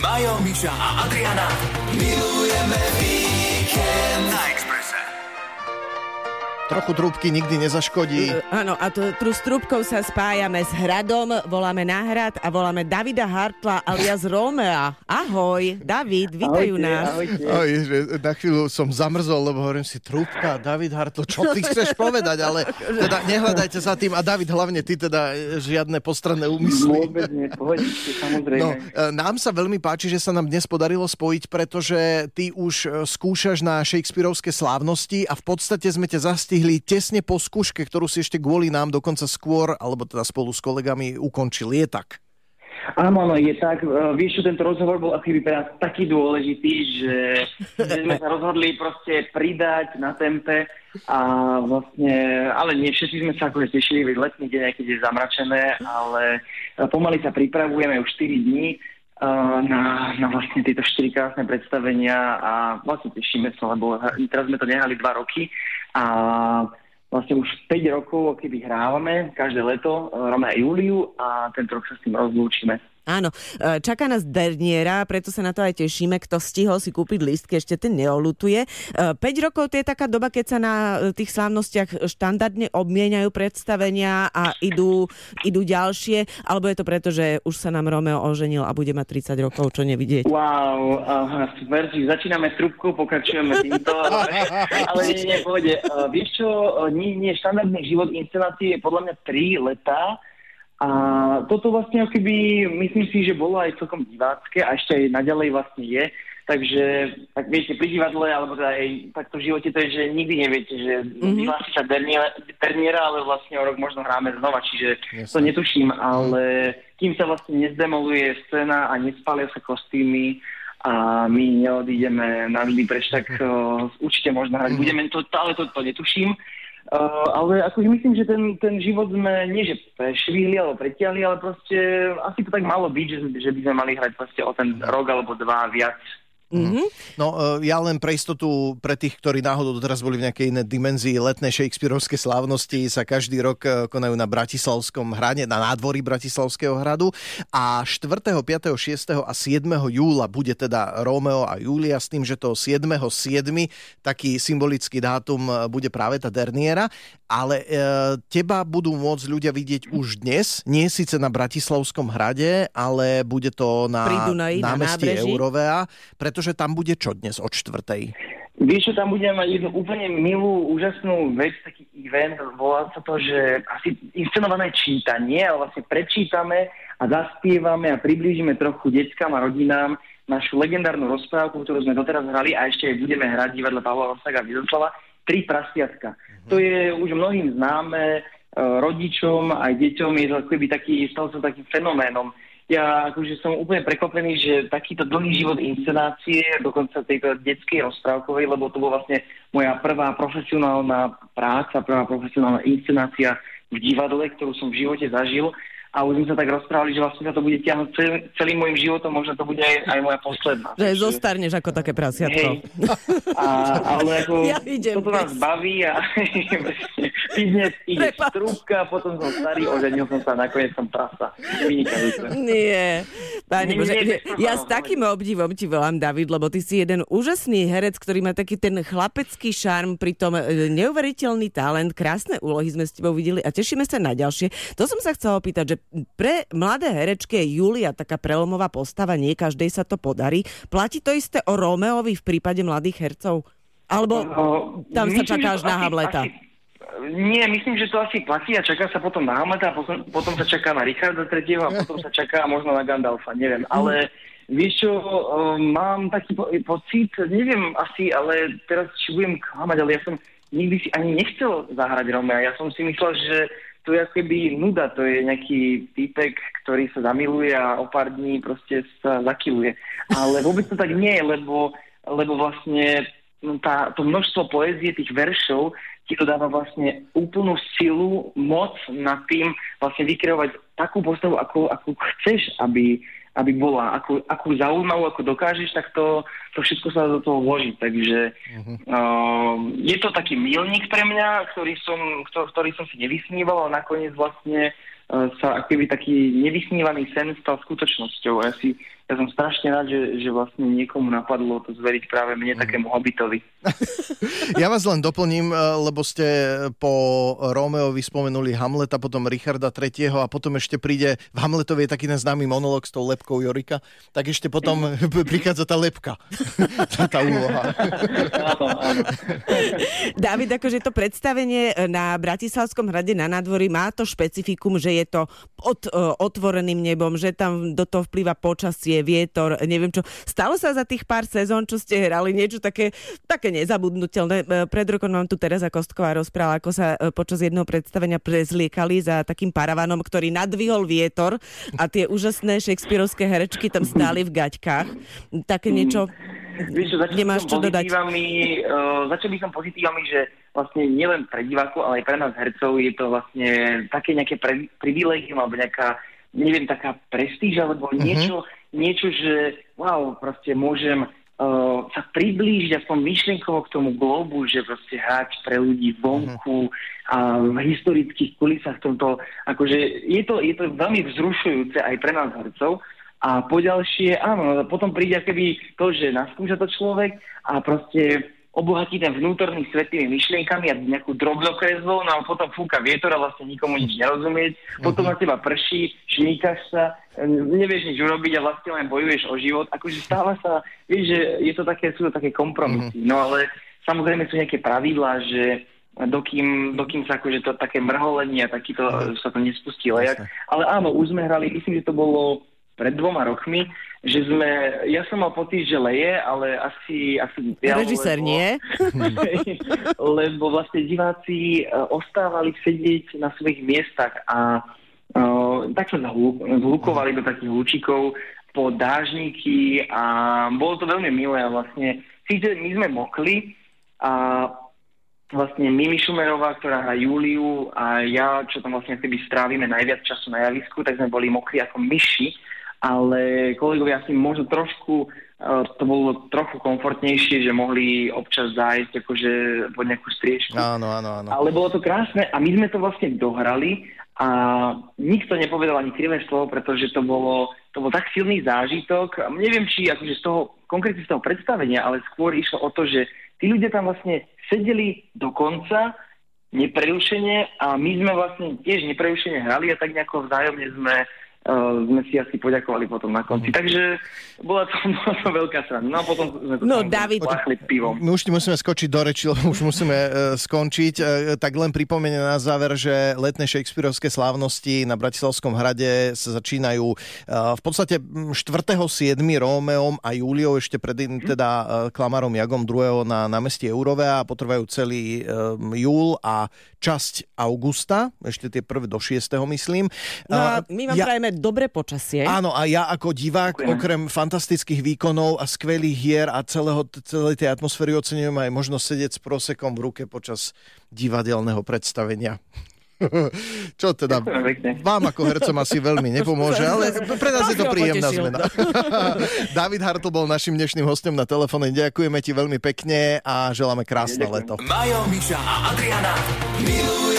Majo, Miša a Adriana milujeme víkend na Expresse. Trochu trúbky nikdy nezaškodí. E, Áno, a to, tu s trúbkou sa spájame s Hradom, voláme na Hrad a voláme Davida Hartla alias Romea. Ahoj, David, vítajú Ahojte, nás. ahojte. Oj, že na chvíľu som zamrzol, lebo hovorím si, trúbka, David Hartl, čo ty chceš povedať, ale teda nehľadajte za tým a David, hlavne ty teda e, žiadne postranné úmysly. Vôbec nie, pohodičke, samozrejme. No, e, nám sa veľmi páči, že sa nám dnes podarilo spojiť, pretože ty už skúšaš na Shakespeareovské slávnosti a v podstate sme ťa zastihli tesne po skúške, ktorú si ešte kvôli nám dokonca skôr, alebo teda spolu s kolegami ukončil. Je tak? Áno, áno, je tak. Uh, vieš, tento rozhovor bol ako keby pre nás taký dôležitý, že, že sme sa rozhodli proste pridať na tempe a vlastne, ale nie všetci sme sa akože tešili, veď letný deň, keď je zamračené, ale uh, pomaly sa pripravujeme už 4 dní uh, na, na vlastne tieto 4 krásne predstavenia a vlastne tešíme sa, lebo teraz sme to nehali 2 roky a vlastne už 5 rokov, keby hrávame každé leto, Rome a Júliu a tento rok sa s tým rozlúčime. Áno, e, čaká nás derniera, preto sa na to aj tešíme. Kto stihol si kúpiť lístky, ešte ten neolutuje. 5 rokov to je taká doba, keď sa na e, tých slávnostiach štandardne obmieniajú predstavenia a idú, idú ďalšie, alebo je to preto, že už sa nám Romeo oženil a bude mať 30 rokov, čo nevidieť? Wow, aha, super, začíname s trubkou, pokračujeme týmto, ale, ale nie, nie, pôjde. Uh, vieš čo, uh, nie, nie, štandardný život inscenácie je podľa mňa 3 letá a toto vlastne ako keby, myslím si, že bolo aj celkom divácké a ešte aj naďalej vlastne je. Takže, tak viete, pri divadle, alebo teda aj takto v živote to je, že nikdy neviete, že mm-hmm. vyhlási sa derniera, derniera, ale vlastne o rok možno hráme znova, čiže Jasne. to netuším, ale kým sa vlastne nezdemoluje scéna a nespália sa kostýmy a my neodídeme na ľudí preč, tak uh, určite možno hrať budeme, to, ale to, to netuším. Uh, ale akože myslím, že ten, ten život sme nie že prešvihli alebo pretiahli, ale proste asi to tak malo byť, že, že by sme mali hrať proste o ten rok alebo dva viac. Mm-hmm. No, e, ja len pre istotu, pre tých, ktorí náhodou doteraz boli v nejakej inej dimenzii, letné Shakespeareovské slávnosti sa každý rok e, konajú na Bratislavskom hrade, na nádvorí Bratislavského hradu a 4., 5., 6. a 7. júla bude teda Rómeo a Júlia s tým, že to 7. 7. taký symbolický dátum e, bude práve tá derniera, ale e, teba budú môcť ľudia vidieť už dnes, nie síce na Bratislavskom hrade, ale bude to na Pri Dunaji, na námestí nábreží. Eurovea, pretože tam bude čo dnes od štvrtej? Vieš, čo tam budeme mať jednu úplne milú, úžasnú vec, taký event, volá sa to, že asi inscenované čítanie, ale vlastne prečítame a zaspievame a priblížime trochu deckám a rodinám našu legendárnu rozprávku, ktorú sme doteraz hrali a ešte aj budeme hrať divadle Pavla Rosaga Vydoslava, Tri prastiatka. To je už mnohým známe, e, rodičom aj deťom je to taký, stal sa takým fenoménom. Ja akože som úplne prekvapený, že takýto dlhý život inscenácie, dokonca tejto detskej rozprávkovej, lebo to bola vlastne moja prvá profesionálna práca, prvá profesionálna inscenácia v divadle, ktorú som v živote zažil. A už sme sa tak rozprávali, že vlastne sa to bude tiahnuť celý, celým môjim životom, možno to bude aj, aj moja posledná. Že Takže- zostarneš ako také prasiatko. Hej. A, ale ako, Ja idem toto nás baví a ty dnes ideš trúbka, potom som starý, oženil som sa, nakoniec som prasa. Vynikajúce. Nie. Páni Nie, Bože, nie, ja s takým obdivom ti volám, David, lebo ty si jeden úžasný herec, ktorý má taký ten chlapecký šarm, pritom e, neuveriteľný talent, krásne úlohy sme s tebou videli a tešíme sa na ďalšie. To som sa chcela opýtať, že pre mladé herečky je Julia taká prelomová postava, nie každej sa to podarí. Platí to isté o Romeovi v prípade mladých hercov? Alebo tam sa že to na Hamleta? Nie, myslím, že to asi platí a čaká sa potom na Hamleta, a potom, potom sa čaká na Richarda III. a potom sa čaká možno na Gandalfa, neviem. Ale vieš čo, mám taký po- pocit, neviem asi, ale teraz či budem klamať, ale ja som nikdy si ani nechcel zahrať Romea. Ja som si myslel, že to je ako keby nuda, to je nejaký týpek, ktorý sa zamiluje a o pár dní proste sa zakiluje. Ale vôbec to tak nie je, lebo, lebo vlastne tá, to množstvo poézie tých veršov ti to dáva vlastne úplnú silu, moc nad tým vlastne vykreovať takú postavu, ako, ako chceš, aby, aby bola. Ako, akú zaujímavú, ako dokážeš, tak to, to všetko sa do toho vloží. Takže uh-huh. uh, je to taký milník pre mňa, ktorý som, ktor, ktorý som si nevysníval a nakoniec vlastne uh, sa akoby taký nevysnívaný sen stal skutočnosťou. Ja si ja som strašne rád, že, že vlastne niekomu napadlo to zveriť práve mne, Mhm. takému hobitovi. Ja vás len doplním, e, lebo ste po Rómeovi spomenuli Hamleta, potom Richarda III. a potom ešte príde, v Hamletovi je taký ten známy monolog s tou lepkou Jorika, tak ešte potom prichádza tá lepka. tá, tá úloha. David, akože to predstavenie e, na Bratislavskom hrade na nádvorí má to špecifikum, že je to pod uh, otvoreným nebom, že tam do toho vplýva počasie, vietor, neviem čo. Stalo sa za tých pár sezón, čo ste hrali, niečo také, také nezabudnutelné. E, Pred rokom vám tu Teresa Kostková rozprávala, ako sa e, počas jedného predstavenia prezliekali za takým paravanom, ktorý nadvihol vietor a tie úžasné šekspírovské herečky tam stáli v gaťkách. Také niečo... Vieš začal Nemáš čo dodať? uh, začal by som pozitívami, že vlastne nielen pre divákov, ale aj pre nás hercov je to vlastne také nejaké pre, privilegium alebo nejaká, neviem, taká prestíž alebo Mhm. uh-huh. niečo, niečo, že wow, proste môžem uh, sa priblížiť aspoň myšlienkovo k tomu globu, že proste hrať pre ľudí vonku a v historických kulisách tomto, akože je to, je to veľmi vzrušujúce aj pre nás hercov, a poďalšie, áno, potom príde keby to, že naskúša to človek a proste obohatí ten vnútorný svet tými myšlienkami a nejakú drobnokreslou, no a potom fúka vietor a vlastne nikomu nič nerozumieť, potom na teba prší, šmíkaš sa, nevieš nič urobiť a vlastne len bojuješ o život. Akože stáva sa, vieš, že je to také, sú to také kompromisy. No ale samozrejme sú nejaké pravidlá, že dokým, dokým sa akože to také mrholenie a takýto sa to nespustí lejak. Ale áno, už sme hrali, myslím, že to bolo pred dvoma rokmi, že sme, ja som mal pocit, že leje, ale asi, asi ja, Režisér lebo, nie. lebo vlastne diváci uh, ostávali sedieť na svojich miestach a uh, tak sa zhluk, zhlukovali do takých lúčikov po dážniky a bolo to veľmi milé a vlastne síce my sme mokli a vlastne Mimi Šumerová, ktorá hrá Júliu a ja, čo tam vlastne keby strávime najviac času na javisku, tak sme boli mokrí ako myši, ale kolegovia asi možno trošku, uh, to bolo trochu komfortnejšie, že mohli občas zájsť akože pod nejakú striežku. Áno, áno, áno. Ale bolo to krásne a my sme to vlastne dohrali a nikto nepovedal ani krivé slovo, pretože to bolo, to bol tak silný zážitok. Neviem, či akože z toho, konkrétne z toho predstavenia, ale skôr išlo o to, že tí ľudia tam vlastne sedeli do konca neprerušene a my sme vlastne tiež neprerušene hrali a tak nejako vzájomne sme uh, sme si asi poďakovali potom na konci. Takže bola to, bola to veľká sranda. No a potom sme to No, David. pláchli pivom. My už ti musíme skočiť do reči, lebo už musíme e, skončiť. E, tak len pripomeniem na záver, že letné šekspírovské slávnosti na Bratislavskom hrade sa začínajú e, v podstate 4.7. Rómeom a Júliou, ešte pred Mhm. teda e, Klamarom Jagom 2. na námestí Eurové a potrvajú celý e, júl a časť augusta, ešte tie prvé do 6. myslím. No a my vám ja- prajeme dobré počasie. Áno, a ja ako divák, Ďakujem. okrem fantastických výkonov a skvelých hier a celého, celej tej atmosféry oceňujem aj možnosť sedieť s prosekom v ruke počas divadelného predstavenia. Čo teda pekne. vám ako hercom asi veľmi nepomôže, ale pre nás je to príjemná zmena. David Hartl bol našim dnešným hostom na telefóne. Ďakujeme ti veľmi pekne a želáme krásne Ďakujem. leto. Majo, Miša a Adriana milujú